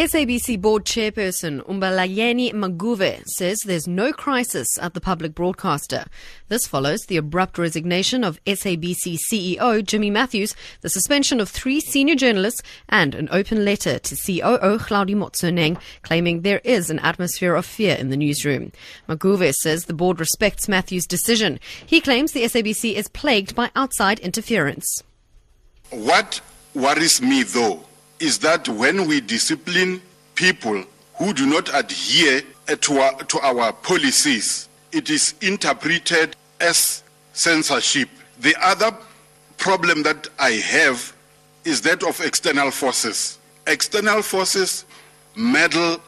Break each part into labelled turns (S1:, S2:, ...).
S1: SABC board chairperson Mbulayeni Maguvhe says there's no crisis at the public broadcaster. This follows the abrupt resignation of SABC CEO Jimmy Matthews, the suspension of three senior journalists, and an open letter to COO Hlaudi Motsoeneng claiming there is an atmosphere of fear in the newsroom. Maguvhe says the board respects Matthews' decision. He claims the SABC is plagued by outside interference.
S2: What worries me though is that when we discipline people who do not adhere eh, to our, to our policies, it is interpreted as censorship. The other problem that I have is that of external forces. External forces meddle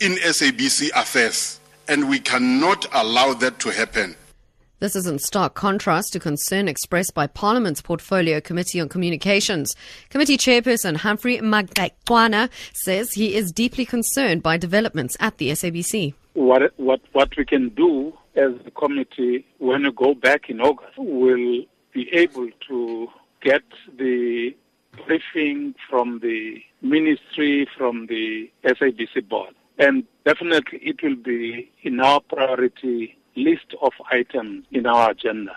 S2: in SABC affairs, and we cannot allow that to happen.
S1: This is in stark contrast to concern expressed by Parliament's Portfolio Committee on Communications. Committee Chairperson Humphrey Maxegwana says he is deeply concerned by developments at the SABC.
S3: What, what, what we can do as a committee when we go back in August, will be able to get the briefing from the ministry, from the SABC board. And definitely it will be in our priority list of items in our agenda.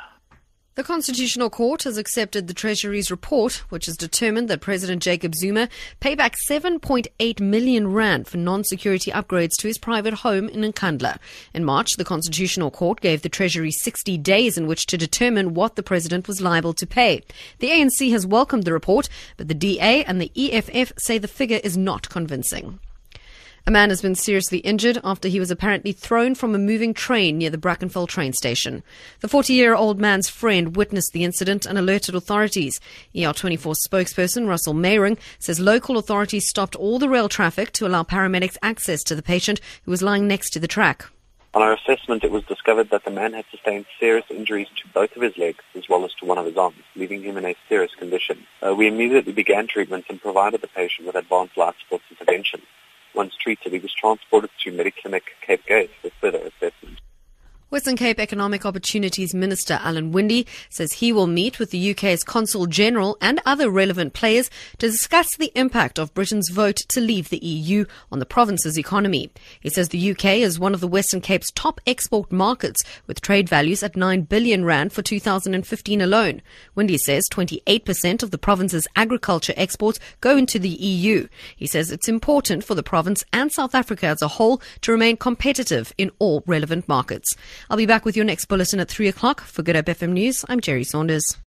S1: The Constitutional Court has accepted the Treasury's report, which has determined that President Jacob Zuma pay back 7.8 million rand for non-security upgrades to his private home in Nkandla. In March, the Constitutional Court gave the Treasury 60 days in which to determine what the president was liable to pay. The ANC has welcomed the report, but the DA and the EFF say the figure is not convincing. A man has been seriously injured after he was apparently thrown from a moving train near the Brackenfell train station. The 40 year old man's friend witnessed the incident and alerted authorities. ER24 spokesperson Russell Meiring says local authorities stopped all the rail traffic to allow paramedics access to the patient who was lying next to the track.
S4: On our assessment, it was discovered that the man had sustained serious injuries to both of his legs as well as to one of his arms, leaving him in a serious condition. Uh, we immediately began treatment and provided the patient with advanced life support intervention. Once treated, he was transported to Mediclinic Cape Gate for further assessment.
S1: Western Cape Economic Opportunities Minister Alan Winde says he will meet with the UK's Consul General and other relevant players to discuss the impact of Britain's vote to leave the EU on the province's economy. He says the UK is one of the Western Cape's top export markets with trade values at 9 billion rand for 2015 alone. Winde says 28% of the province's agriculture exports go into the EU. He says it's important for the province and South Africa as a whole to remain competitive in all relevant markets. I'll be back with your next bulletin at 3 o'clock. For Good Hope FM News, I'm Jerry Saunders.